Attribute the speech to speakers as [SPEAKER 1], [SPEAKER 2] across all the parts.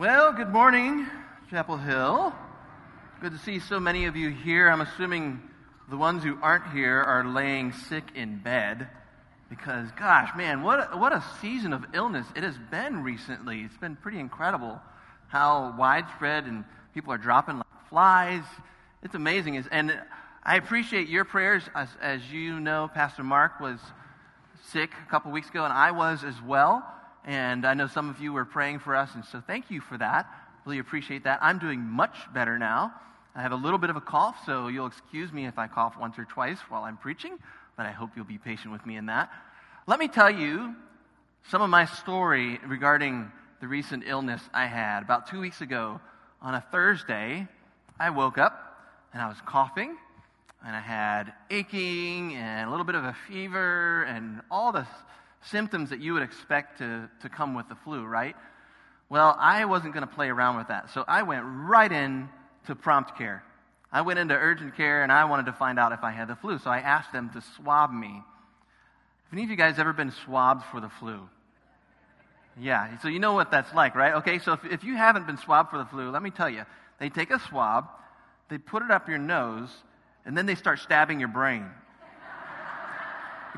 [SPEAKER 1] Well, good morning, Chapel Hill. Good to see so many of you here. I'm assuming the ones who aren't here are laying sick in bed because, gosh, man, what a, what a season of illness it has been recently. It's been pretty incredible how widespread and people are dropping like flies. It's amazing. And I appreciate your prayers. As, as you know, Pastor Mark was sick a couple weeks ago, and I was as well. And I know some of you were praying for us, and so thank you for that. Really appreciate that. I'm doing much better now. I have a little bit of a cough, so you'll excuse me if I cough once or twice while I'm preaching, but I hope you'll be patient with me in that. Let me tell you some of my story regarding the recent illness I had. About two weeks ago, on a Thursday, I woke up and I was coughing, and I had aching and a little bit of a fever and all the symptoms that you would expect to, to come with the flu, right? Well, I wasn't going to play around with that. So I went right in to prompt care. I went into urgent care and I wanted to find out if I had the flu. So I asked them to swab me. Have any of you guys ever been swabbed for the flu? Yeah, so you know what that's like, right? Okay, so if, if you haven't been swabbed for the flu, let me tell you. They take a swab, they put it up your nose, and then they start stabbing your brain.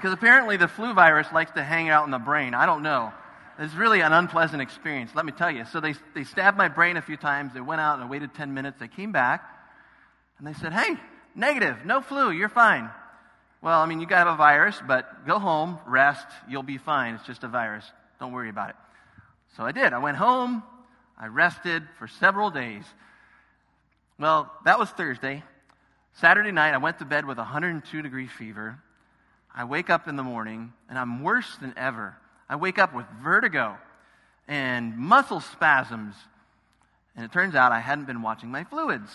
[SPEAKER 1] Because apparently the flu virus likes to hang out in the brain. I don't know. It's really an unpleasant experience, let me tell you. So they, they stabbed my brain a few times. They went out and waited 10 minutes. They came back and they said, Hey, negative, no flu, you're fine. Well, I mean, you got a virus, but go home, rest, you'll be fine. It's just a virus. Don't worry about it. So I did. I went home, I rested for several days. Well, that was Thursday. Saturday night, I went to bed with 102 degree fever. I wake up in the morning and I'm worse than ever. I wake up with vertigo and muscle spasms. And it turns out I hadn't been watching my fluids.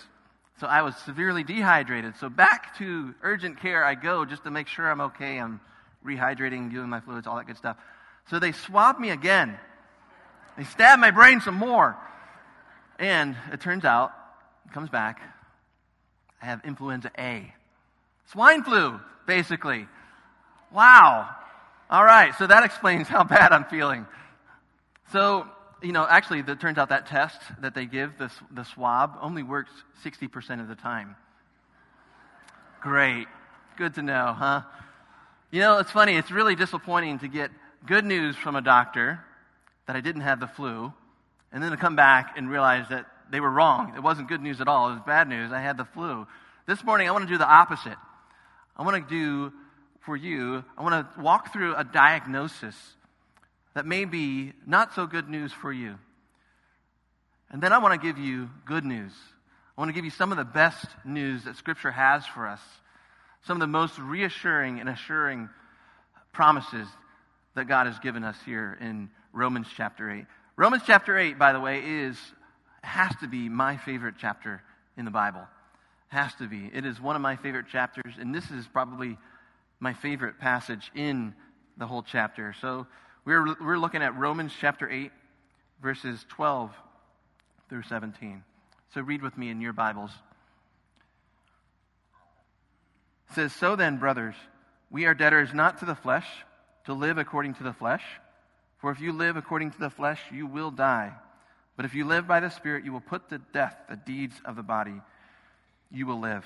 [SPEAKER 1] So I was severely dehydrated. So back to urgent care I go just to make sure I'm okay. I'm rehydrating, doing my fluids, all that good stuff. So they swab me again. They stab my brain some more. And it turns out, it comes back, I have influenza A. Swine flu, basically. Wow. All right, so that explains how bad I'm feeling. So, you know, actually, it turns out that test that they give, this, the swab, only works 60% of the time. Great. Good to know, huh? You know, it's funny, it's really disappointing to get good news from a doctor that I didn't have the flu, and then to come back and realize that they were wrong. It wasn't good news at all, it was bad news. I had the flu. This morning, I want to do the opposite. I want to do for you, I want to walk through a diagnosis that may be not so good news for you. And then I want to give you good news. I want to give you some of the best news that Scripture has for us, some of the most reassuring and assuring promises that God has given us here in Romans chapter 8. Romans chapter 8, by the way, is has to be my favorite chapter in the Bible. Has to be. It is one of my favorite chapters, and this is probably my favorite passage in the whole chapter. So we're, we're looking at Romans chapter 8, verses 12 through 17. So read with me in your Bibles. It says, So then, brothers, we are debtors not to the flesh, to live according to the flesh. For if you live according to the flesh, you will die. But if you live by the Spirit, you will put to death the deeds of the body. You will live.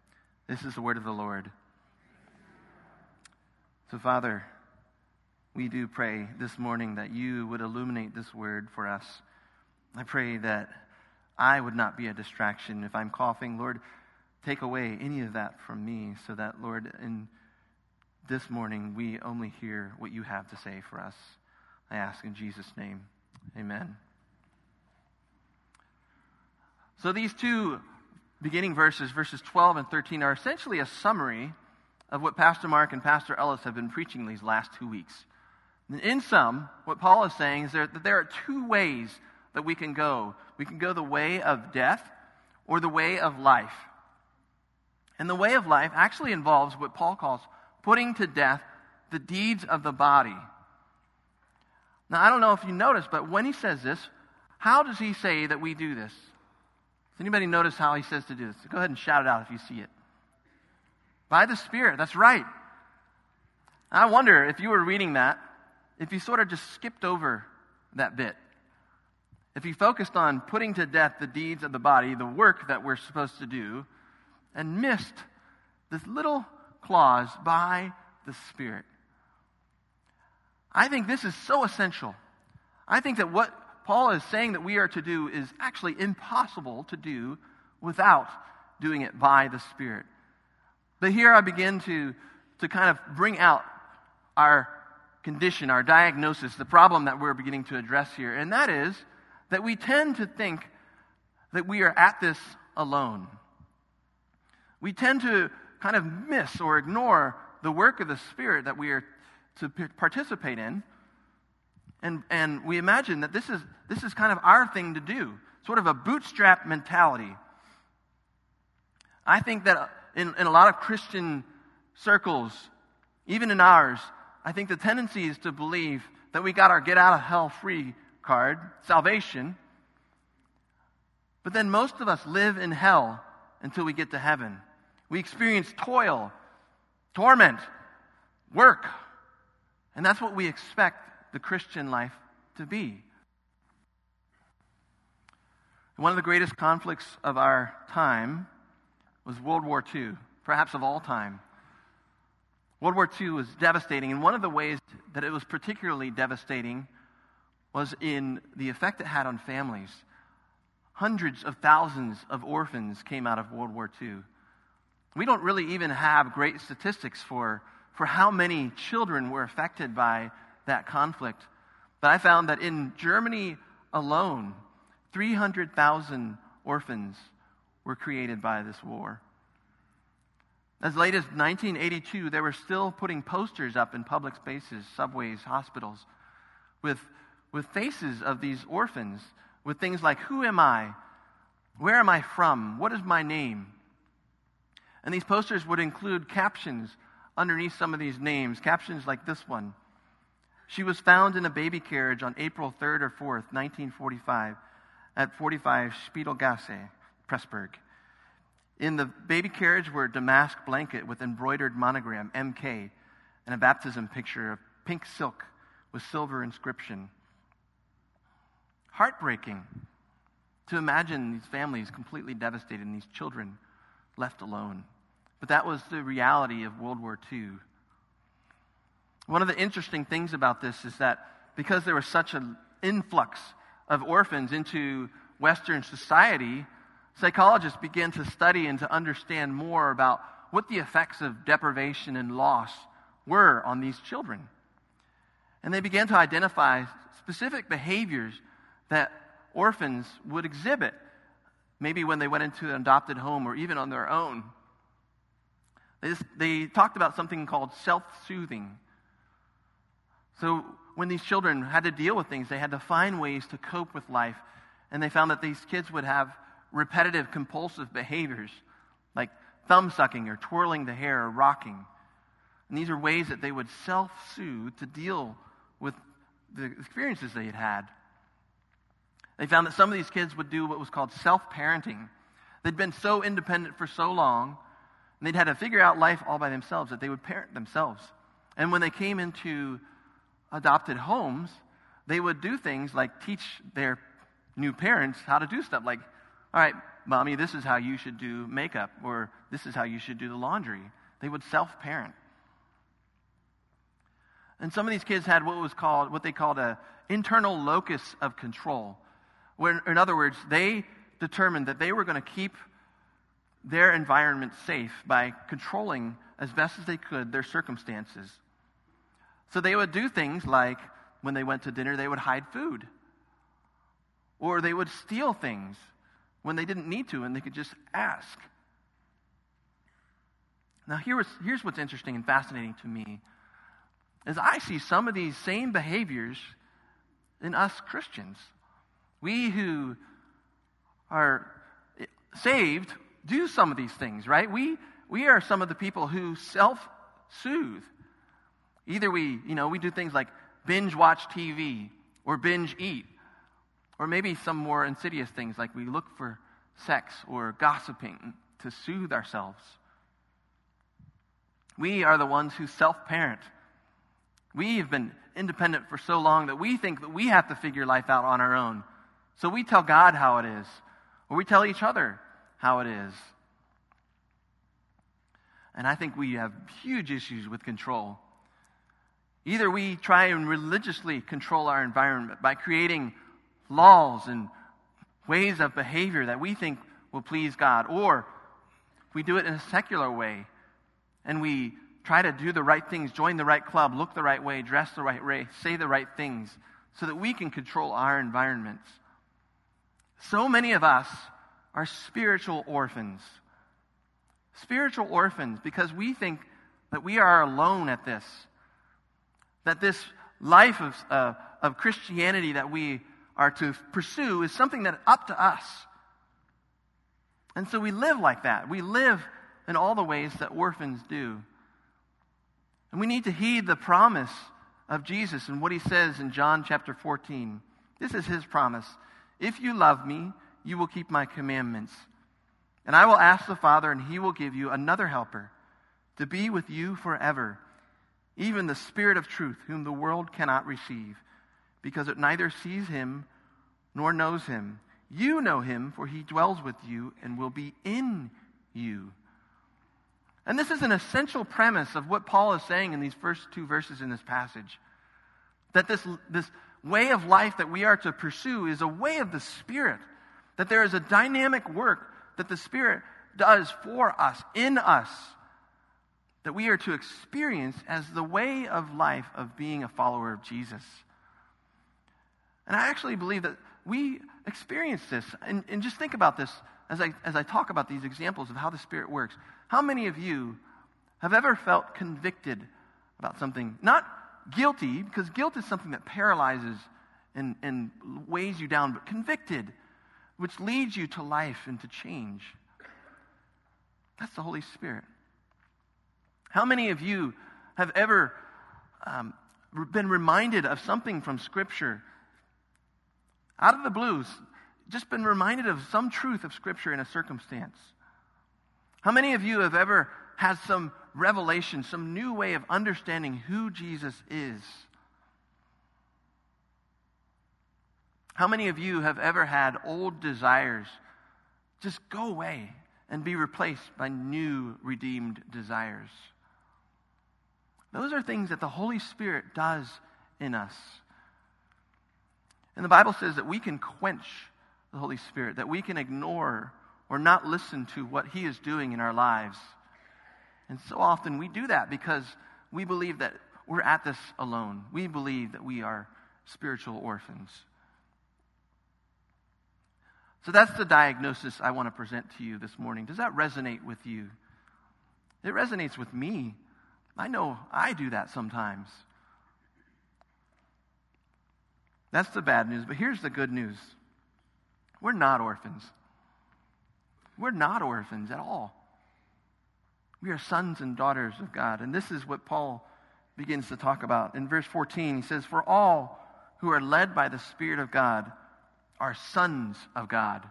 [SPEAKER 1] This is the word of the Lord. So, Father, we do pray this morning that you would illuminate this word for us. I pray that I would not be a distraction. If I'm coughing, Lord, take away any of that from me so that, Lord, in this morning we only hear what you have to say for us. I ask in Jesus' name. Amen. So these two beginning verses, verses 12 and 13, are essentially a summary of what Pastor Mark and Pastor Ellis have been preaching these last two weeks. In sum, what Paul is saying is that there are two ways that we can go. We can go the way of death or the way of life. And the way of life actually involves what Paul calls putting to death the deeds of the body. Now, I don't know if you noticed, but when he says this, how does he say that we do this? Does anybody notice how he says to do this? Go ahead and shout it out if you see it. By the Spirit, that's right. I wonder if you were reading that, if you sort of just skipped over that bit. If you focused on putting to death the deeds of the body, the work that we're supposed to do, and missed this little clause by the Spirit. I think this is so essential. I think that what Paul is saying that we are to do is actually impossible to do without doing it by the Spirit. But here I begin to, to kind of bring out our condition, our diagnosis, the problem that we're beginning to address here. And that is that we tend to think that we are at this alone. We tend to kind of miss or ignore the work of the Spirit that we are to participate in. And, and we imagine that this is, this is kind of our thing to do, sort of a bootstrap mentality. I think that in, in a lot of Christian circles, even in ours, I think the tendency is to believe that we got our get out of hell free card, salvation. But then most of us live in hell until we get to heaven. We experience toil, torment, work. And that's what we expect the Christian life to be. One of the greatest conflicts of our time was World War II, perhaps of all time. World War II was devastating, and one of the ways that it was particularly devastating was in the effect it had on families. Hundreds of thousands of orphans came out of World War II. We don't really even have great statistics for, for how many children were affected by that conflict. But I found that in Germany alone, 300,000 orphans were created by this war. As late as 1982, they were still putting posters up in public spaces, subways, hospitals, with, with faces of these orphans, with things like, Who am I? Where am I from? What is my name? And these posters would include captions underneath some of these names, captions like this one. She was found in a baby carriage on April 3rd or 4th, 1945, at 45 Spiegelgasse, Pressburg. In the baby carriage were a damask blanket with embroidered monogram MK and a baptism picture of pink silk with silver inscription. Heartbreaking to imagine these families completely devastated and these children left alone. But that was the reality of World War II. One of the interesting things about this is that because there was such an influx of orphans into Western society, psychologists began to study and to understand more about what the effects of deprivation and loss were on these children. And they began to identify specific behaviors that orphans would exhibit, maybe when they went into an adopted home or even on their own. They, just, they talked about something called self soothing. So, when these children had to deal with things, they had to find ways to cope with life. And they found that these kids would have repetitive compulsive behaviors like thumb sucking or twirling the hair or rocking. And these are ways that they would self soothe to deal with the experiences they had had. They found that some of these kids would do what was called self parenting. They'd been so independent for so long, and they'd had to figure out life all by themselves, that they would parent themselves. And when they came into adopted homes, they would do things like teach their new parents how to do stuff like all right, mommy, this is how you should do makeup, or this is how you should do the laundry. They would self parent. And some of these kids had what was called, what they called an internal locus of control. Where, in other words, they determined that they were going to keep their environment safe by controlling as best as they could their circumstances. So they would do things like when they went to dinner, they would hide food. Or they would steal things when they didn't need to and they could just ask. Now, here here's what's interesting and fascinating to me is I see some of these same behaviors in us Christians. We who are saved do some of these things, right? We, we are some of the people who self soothe. Either we, you know, we do things like binge watch TV or binge eat, or maybe some more insidious things like we look for sex or gossiping to soothe ourselves. We are the ones who self parent. We have been independent for so long that we think that we have to figure life out on our own. So we tell God how it is, or we tell each other how it is. And I think we have huge issues with control. Either we try and religiously control our environment by creating laws and ways of behavior that we think will please God, or we do it in a secular way and we try to do the right things, join the right club, look the right way, dress the right way, say the right things, so that we can control our environments. So many of us are spiritual orphans. Spiritual orphans because we think that we are alone at this. That this life of, uh, of Christianity that we are to pursue is something that up to us. And so we live like that. We live in all the ways that orphans do. And we need to heed the promise of Jesus and what he says in John chapter 14. This is his promise. If you love me, you will keep my commandments. And I will ask the Father, and he will give you another helper to be with you forever, even the Spirit of truth, whom the world cannot receive, because it neither sees him nor knows him. You know him, for he dwells with you and will be in you. And this is an essential premise of what Paul is saying in these first two verses in this passage. That this, this way of life that we are to pursue is a way of the Spirit. That there is a dynamic work that the Spirit does for us, in us, that we are to experience as the way of life of being a follower of Jesus. And I actually believe that we experience this. And, and just think about this as I, as I talk about these examples of how the Spirit works. How many of you have ever felt convicted about something? Not guilty, because guilt is something that paralyzes and, and weighs you down, but convicted, which leads you to life and to change. That's the Holy Spirit. How many of you have ever um, been reminded of something from Scripture out of the blues? Just been reminded of some truth of Scripture in a circumstance. How many of you have ever had some revelation, some new way of understanding who Jesus is? How many of you have ever had old desires just go away and be replaced by new redeemed desires? Those are things that the Holy Spirit does in us. And the Bible says that we can quench the Holy Spirit, that we can ignore or not listen to what He is doing in our lives. And so often we do that because we believe that we're at this alone. We believe that we are spiritual orphans. So that's the diagnosis I want to present to you this morning. Does that resonate with you? It resonates with me. I know I do that sometimes. That's the bad news, but here's the good news we're not orphans. We're not orphans at all. We are sons and daughters of God. And this is what Paul begins to talk about. In verse 14, he says, For all who are led by the Spirit of God are sons of God.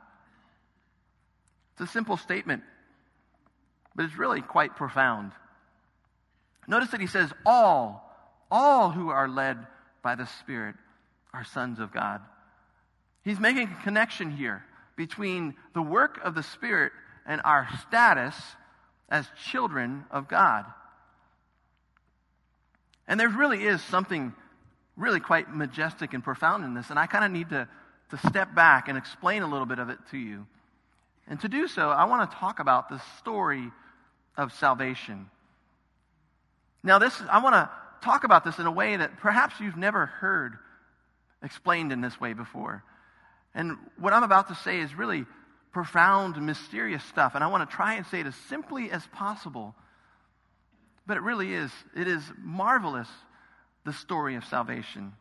[SPEAKER 1] It's a simple statement, but it's really quite profound. Notice that he says, All, all who are led by the Spirit are sons of God. He's making a connection here between the work of the Spirit and our status as children of God. And there really is something really quite majestic and profound in this, and I kind of need to, to step back and explain a little bit of it to you. And to do so, I want to talk about the story of salvation. Now, this I want to talk about this in a way that perhaps you've never heard explained in this way before. And what I'm about to say is really profound, mysterious stuff. And I want to try and say it as simply as possible. But it really is. It is marvelous, the story of salvation.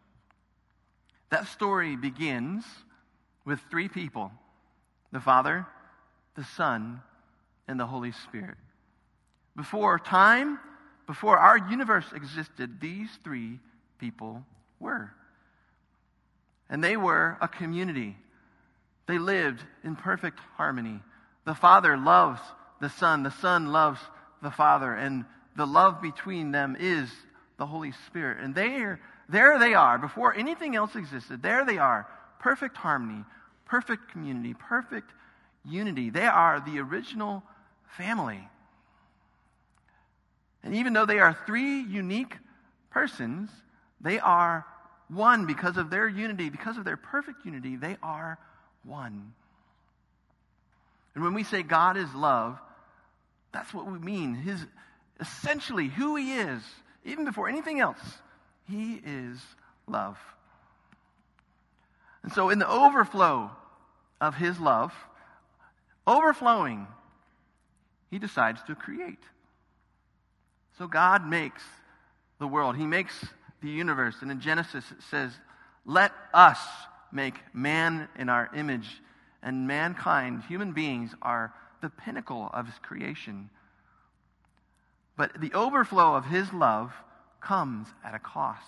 [SPEAKER 1] That story begins with three people the Father, the Son, and the Holy Spirit. Before time, before our universe existed, these three people were. And they were a community. They lived in perfect harmony. The Father loves the Son, the Son loves the Father, and the love between them is the Holy Spirit. And there, there they are, before anything else existed, there they are, perfect harmony, perfect community, perfect unity. They are the original family. And even though they are three unique persons, they are one because of their unity, because of their perfect unity, they are one. And when we say God is love, that's what we mean. His essentially who he is, even before anything else, he is love. And so in the overflow of his love, overflowing, he decides to create. So God makes the world. He makes the universe. And in Genesis, it says, Let us make man in our image. And mankind, human beings, are the pinnacle of his creation. But the overflow of his love comes at a cost.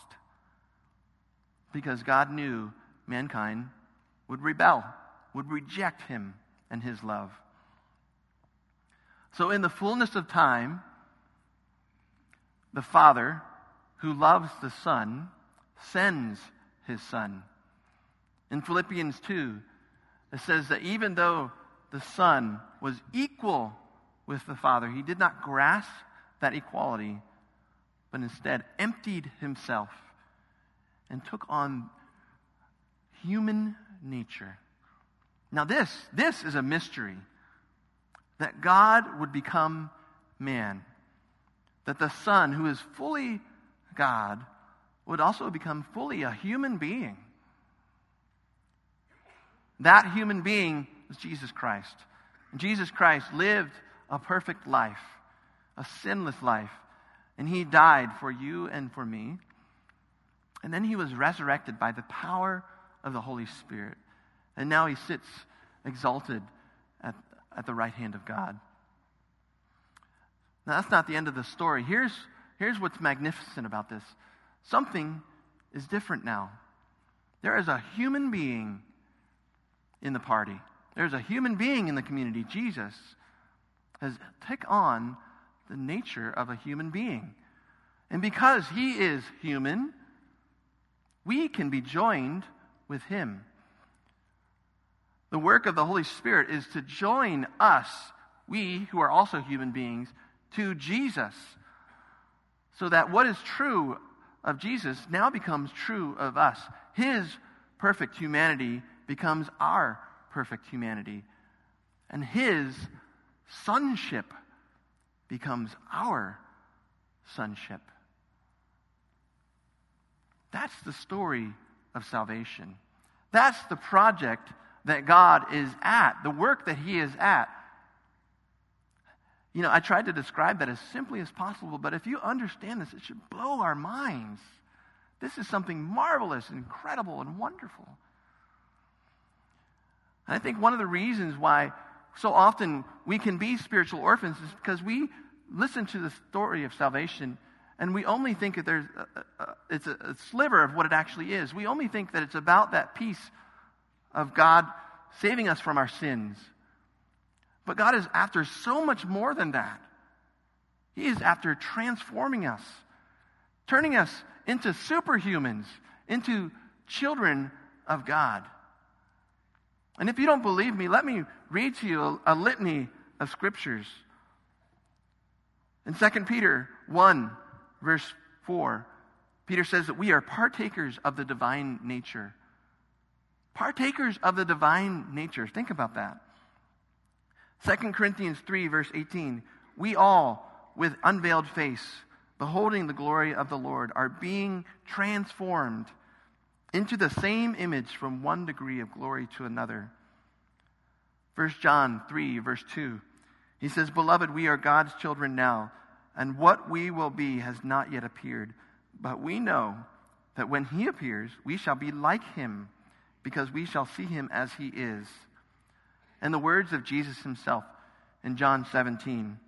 [SPEAKER 1] Because God knew mankind would rebel, would reject him and his love. So, in the fullness of time, the Father who loves the Son sends his Son. In Philippians 2, it says that even though the Son was equal with the Father, he did not grasp that equality, but instead emptied himself and took on human nature. Now, this, this is a mystery that God would become man, that the Son, who is fully God would also become fully a human being. That human being was Jesus Christ. And Jesus Christ lived a perfect life, a sinless life, and he died for you and for me. And then he was resurrected by the power of the Holy Spirit. And now he sits exalted at, at the right hand of God. Now, that's not the end of the story. Here's Here's what's magnificent about this something is different now. There is a human being in the party, there's a human being in the community. Jesus has taken on the nature of a human being. And because he is human, we can be joined with him. The work of the Holy Spirit is to join us, we who are also human beings, to Jesus so that what is true of Jesus now becomes true of us. His perfect humanity becomes our perfect humanity. And his sonship becomes our sonship. That's the story of salvation. That's the project that God is at, the work that He is at. You know, I tried to describe that as simply as possible, but if you understand this, it should blow our minds. This is something marvelous, incredible, and wonderful. And I think one of the reasons why so often we can be spiritual orphans is because we listen to the story of salvation and we only think that there's a, a, it's a, a sliver of what it actually is. We only think that it's about that piece of God saving us from our sins but God is after so much more than that. He is after transforming us, turning us into superhumans, into children of God. And if you don't believe me, let me read to you a, litany of scriptures. In 2 Peter 1, verse 4, Peter says that we are partakers of the divine nature. Partakers of the divine nature. Think about that. 2 Corinthians 3, verse 18. We all, with unveiled face, beholding the glory of the Lord, are being transformed into the same image from one degree of glory to another. 1 John 3, verse 2. He says, Beloved, we are God's children now, and what we will be has not yet appeared. But we know that when he appears, we shall be like him, because we shall see him as he is. And the words of Jesus himself in John 17.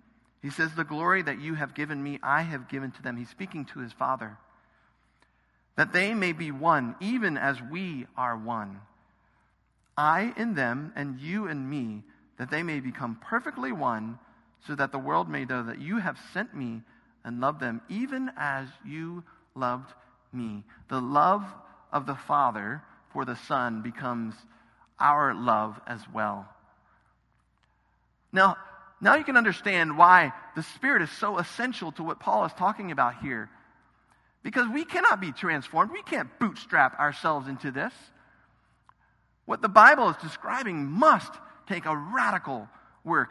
[SPEAKER 1] He says, The glory that you have given me, I have given to them. He's speaking to his Father. That they may be one, even as we are one. I in them, and you in me, that they may become perfectly one, so that the world may know that you have sent me and loved them, even as you loved me. The love of the Father for the Son becomes our love as well. Now, now you can understand why the Spirit is so essential to what Paul is talking about here. Because we cannot be transformed. We can't bootstrap ourselves into this. What the Bible is describing must take a radical work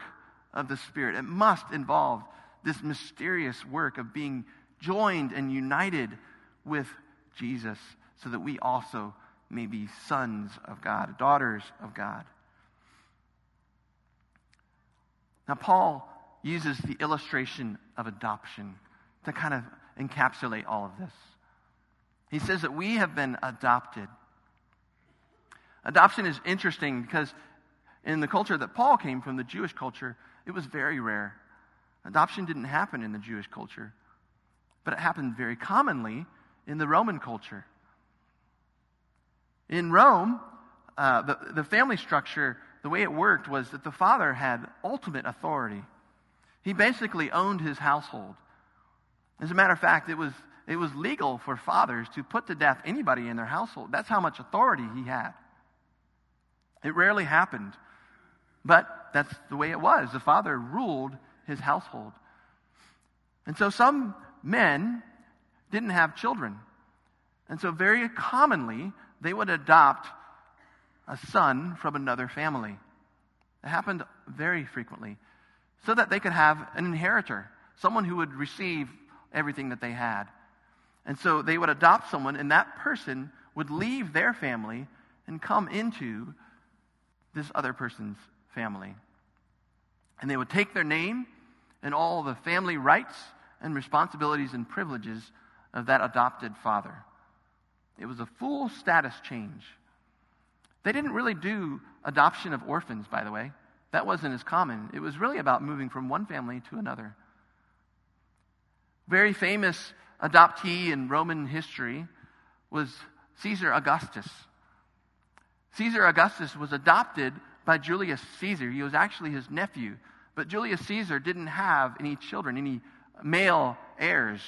[SPEAKER 1] of the Spirit. It must involve this mysterious work of being joined and united with Jesus so that we also may be sons of God, daughters of God. Now, Paul uses the illustration of adoption to kind of encapsulate all of this. He says that we have been adopted. Adoption is interesting because in the culture that Paul came from, the Jewish culture, it was very rare. Adoption didn't happen in the Jewish culture, but it happened very commonly in the Roman culture. In Rome, uh, the, the family structure, the way it worked was that the father had ultimate authority. He basically owned his household. As a matter of fact, it was, it was legal for fathers to put to death anybody in their household. That's how much authority he had. It rarely happened, but that's the way it was. The father ruled his household. And so some men didn't have children. And so, very commonly, they would adopt a son from another family. It happened very frequently. So that they could have an inheritor, someone who would receive everything that they had. And so they would adopt someone, and that person would leave their family and come into this other person's family. And they would take their name and all the family rights and responsibilities and privileges of that adopted father. It was a full status change. They didn't really do adoption of orphans, by the way. That wasn't as common. It was really about moving from one family to another. Very famous adoptee in Roman history was Caesar Augustus. Caesar Augustus was adopted by Julius Caesar. He was actually his nephew. But Julius Caesar didn't have any children, any male heirs.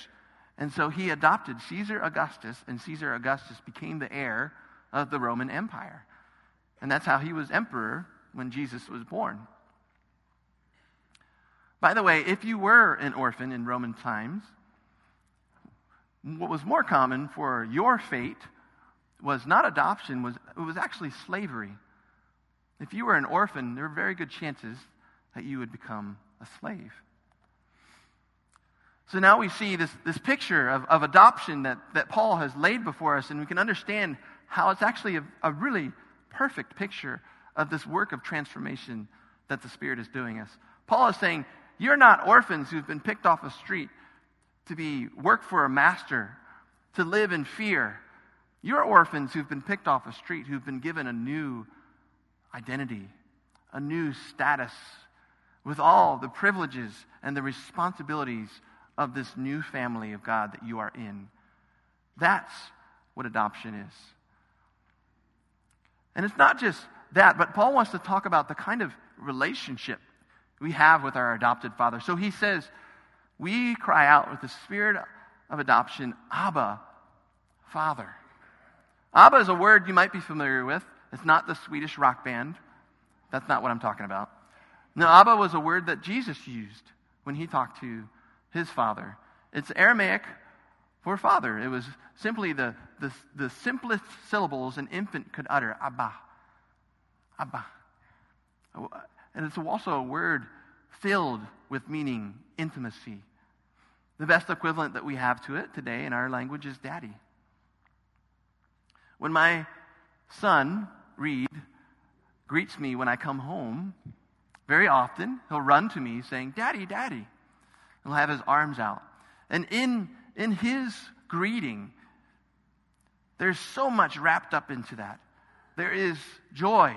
[SPEAKER 1] And so he adopted Caesar Augustus, and Caesar Augustus became the heir of the Roman Empire. And that's how he was emperor when Jesus was born. By the way, if you were an orphan in Roman times, what was more common for your fate was not adoption, was, it was actually slavery. If you were an orphan, there were very good chances that you would become a slave. So now we see this, this picture of, of adoption that, that Paul has laid before us, and we can understand how it's actually a, a really perfect picture of this work of transformation that the Spirit is doing us. Paul is saying, You're not orphans who've been picked off a street to be work for a master, to live in fear. You're orphans who've been picked off a street, who've been given a new identity, a new status, with all the privileges and the responsibilities of this new family of God that you are in. That's what adoption is. And it's not just that, but Paul wants to talk about the kind of relationship we have with our adopted father. So he says, We cry out with the spirit of adoption, Abba, Father. Abba is a word you might be familiar with. It's not the Swedish rock band. That's not what I'm talking about. No, Abba was a word that Jesus used when he talked to his father. It's Aramaic for father. It was simply the, the, the simplest syllables an infant could utter Abba. Abba. And it's also a word filled with meaning, intimacy. The best equivalent that we have to it today in our language is daddy. When my son, Reed, greets me when I come home, very often he'll run to me saying, Daddy, Daddy. He'll have his arms out. And in, in his greeting, there's so much wrapped up into that. there is joy,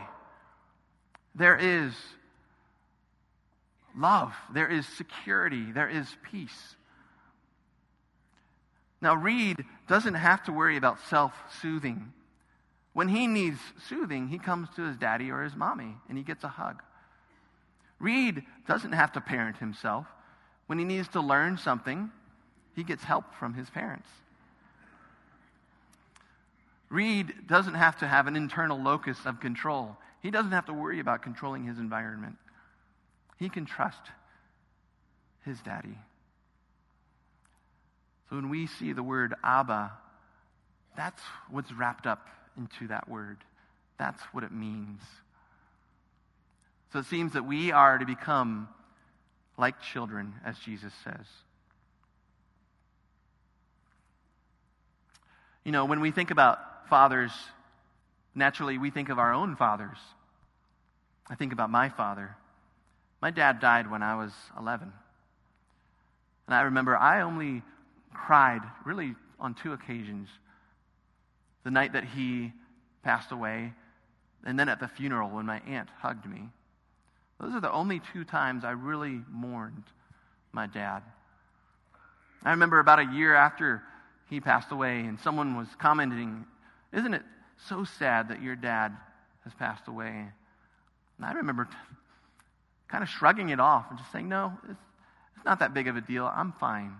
[SPEAKER 1] there is love, there is security, there is peace. Now, Reed doesn't have to worry about self soothing. When he needs soothing, he comes to his daddy or his mommy and he gets a hug. Reed doesn't have to parent himself. When he needs to learn something, he gets help from his parents. Reed doesn't have to have an internal locus of control. He doesn't have to worry about controlling his environment. He can trust his daddy. So when we see the word Abba, that's what's wrapped up into that word. That's what it means. So it seems that we are to become like children, as Jesus says. You know, when we think about fathers, naturally we think of our own fathers. I think about my father. My dad died when I was 11. And I remember I only cried really on two occasions the night that he passed away, and then at the funeral when my aunt hugged me. Those are the only two times I really mourned my dad. I remember about a year after he passed away, and someone was commenting, Isn't it so sad that your dad has passed away? And I remember t- kind of shrugging it off and just saying, No, it's, it's not that big of a deal. I'm fine.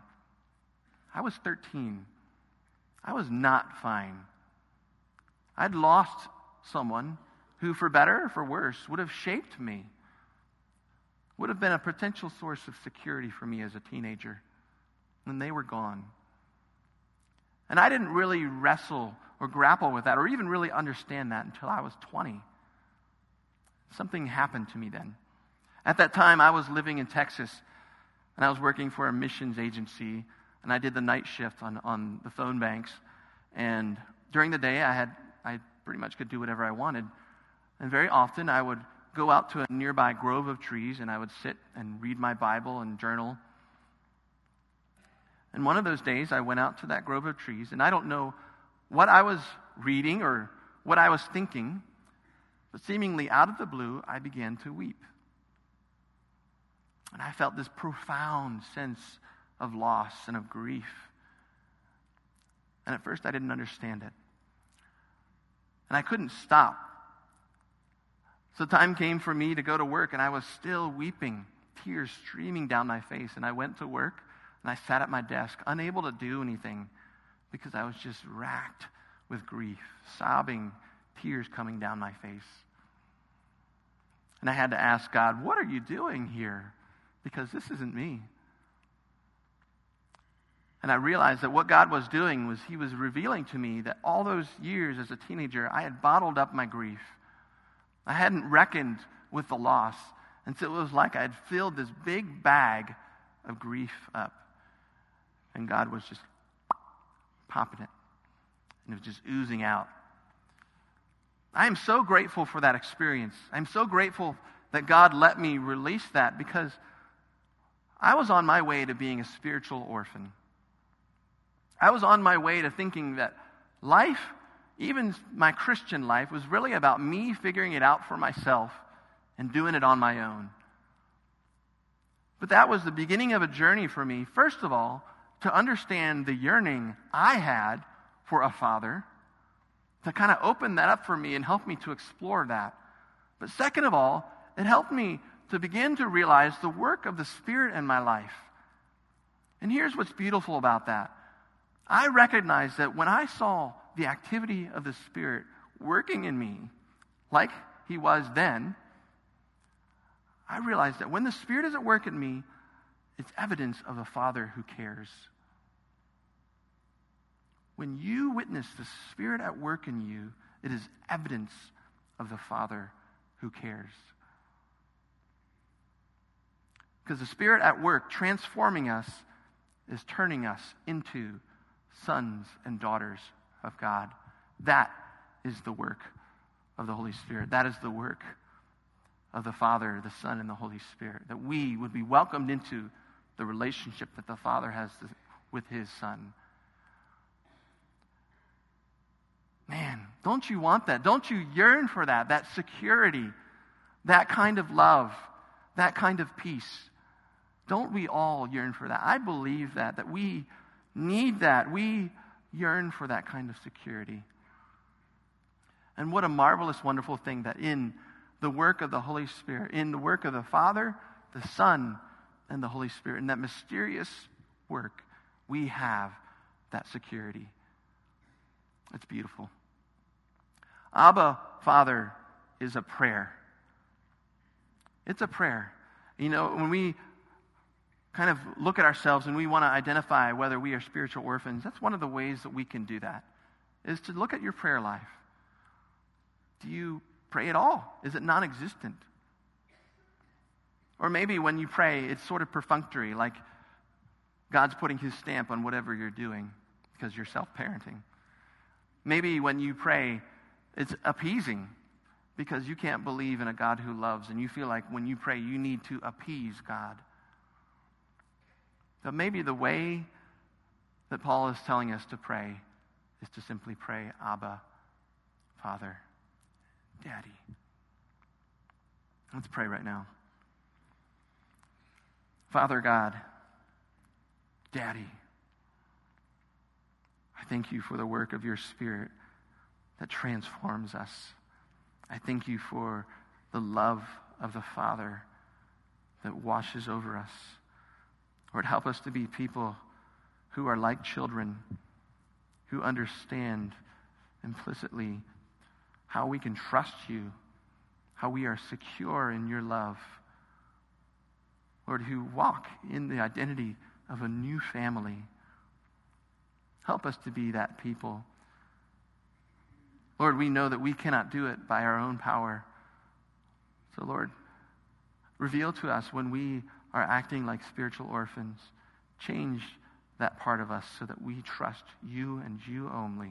[SPEAKER 1] I was 13. I was not fine. I'd lost someone who, for better or for worse, would have shaped me, would have been a potential source of security for me as a teenager. And they were gone. And I didn't really wrestle or grapple with that or even really understand that until I was 20. Something happened to me then. At that time, I was living in Texas and I was working for a missions agency and I did the night shift on, on the phone banks. And during the day, I had I pretty much could do whatever I wanted. And very often, I would go out to a nearby grove of trees and I would sit and read my Bible and journal. And one of those days, I went out to that grove of trees, and I don't know what I was reading or what I was thinking, but seemingly out of the blue, I began to weep. And I felt this profound sense of loss and of grief. And at first, I didn't understand it. And I couldn't stop. So, time came for me to go to work, and I was still weeping, tears streaming down my face. And I went to work, and I sat at my desk, unable to do anything because I was just racked with grief, sobbing, tears coming down my face. And I had to ask God, What are you doing here? Because this isn't me. And I realized that what God was doing was He was revealing to me that all those years as a teenager, I had bottled up my grief. I hadn't reckoned with the loss. And so it was like I had filled this big bag of grief up. And God was just popping it. And it was just oozing out. I am so grateful for that experience. I'm so grateful that God let me release that because I was on my way to being a spiritual orphan. I was on my way to thinking that life, even my Christian life, was really about me figuring it out for myself and doing it on my own. But that was the beginning of a journey for me, first of all, to understand the yearning I had for a father, to kind of open that up for me and help me to explore that. But second of all, it helped me to begin to realize the work of the Spirit in my life. And here's what's beautiful about that I recognized that when I saw the activity of the Spirit working in me, like He was then, I realized that when the Spirit is at work in me, it's evidence of a Father who cares. When you witness the Spirit at work in you, it is evidence of the Father who cares. Because the Spirit at work transforming us is turning us into sons and daughters of God. That is the work of the Holy Spirit. That is the work of the Father, the Son, and the Holy Spirit. That we would be welcomed into the relationship that the Father has with His Son. Man, Don't you want that? Don't you yearn for that? That security, that kind of love, that kind of peace. Don't we all yearn for that? I believe that, that we need that. We yearn for that kind of security. And what a marvelous, wonderful thing that in the work of the Holy Spirit, in the work of the Father, the Son, and the Holy Spirit, And that mysterious work, we have that security. It's beautiful. Abba, Father, is a prayer. It's a prayer. You know, when we kind of look at ourselves and we want to identify whether we are spiritual orphans, that's one of the ways that we can do that, is to look at your prayer life. Do you pray at all? Is it non existent? Or maybe when you pray, it's sort of perfunctory, like God's putting his stamp on whatever you're doing because you're self parenting. Maybe when you pray, it's appeasing because you can't believe in a God who loves, and you feel like when you pray, you need to appease God. But maybe the way that Paul is telling us to pray is to simply pray, Abba, Father, Daddy. Let's pray right now. Father God, Daddy, I thank you for the work of your Spirit that transforms us. I thank you for the love of the Father that washes over us. Lord, help us to be people who are like children, who understand implicitly how we can trust you, how we are secure in your love. Lord, who walk in the identity of a new family. Help us to be that people. Lord, we know that we cannot do it by our own power. So, Lord, reveal to us when we are acting like spiritual orphans. Change that part of us so that we trust you and you only.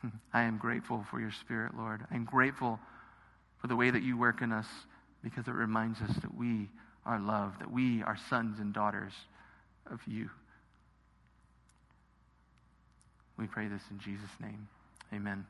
[SPEAKER 1] Hmm. I am grateful for your spirit, Lord. I'm grateful for the way that you work in us because it reminds us that we are loved, that we are sons and daughters of you. We pray this in Jesus' name. Amen.